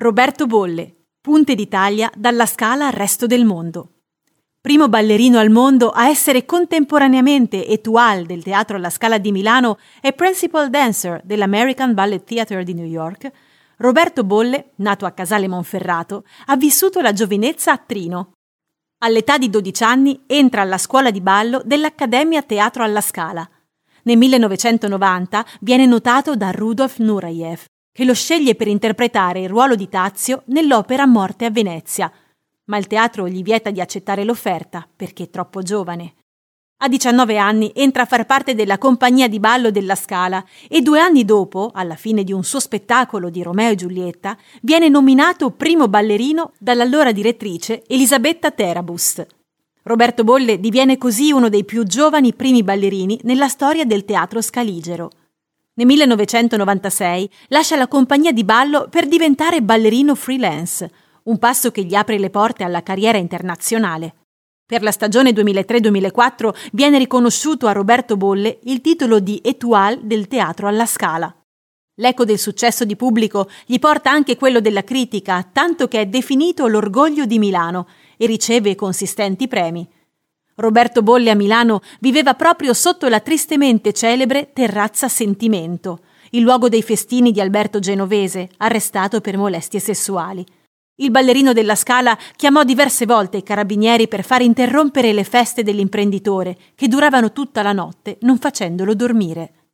Roberto Bolle, punte d'Italia dalla Scala al resto del mondo. Primo ballerino al mondo a essere contemporaneamente étoile del Teatro alla Scala di Milano e principal dancer dell'American Ballet Theatre di New York, Roberto Bolle, nato a Casale Monferrato, ha vissuto la giovinezza a Trino. All'età di 12 anni entra alla scuola di ballo dell'Accademia Teatro alla Scala. Nel 1990 viene notato da Rudolf Nureyev, che lo sceglie per interpretare il ruolo di Tazio nell'opera Morte a Venezia, ma il teatro gli vieta di accettare l'offerta perché è troppo giovane. A 19 anni entra a far parte della compagnia di ballo della Scala e due anni dopo, alla fine di un suo spettacolo di Romeo e Giulietta, viene nominato primo ballerino dall'allora direttrice Elisabetta Terabust. Roberto Bolle diviene così uno dei più giovani primi ballerini nella storia del teatro scaligero. Nel 1996 lascia la compagnia di ballo per diventare ballerino freelance, un passo che gli apre le porte alla carriera internazionale. Per la stagione 2003-2004 viene riconosciuto a Roberto Bolle il titolo di Étoile del teatro alla Scala. L'eco del successo di pubblico gli porta anche quello della critica, tanto che è definito l'orgoglio di Milano e riceve consistenti premi. Roberto Bolle a Milano viveva proprio sotto la tristemente celebre Terrazza Sentimento, il luogo dei festini di Alberto Genovese, arrestato per molestie sessuali. Il ballerino della Scala chiamò diverse volte i carabinieri per far interrompere le feste dell'imprenditore, che duravano tutta la notte, non facendolo dormire.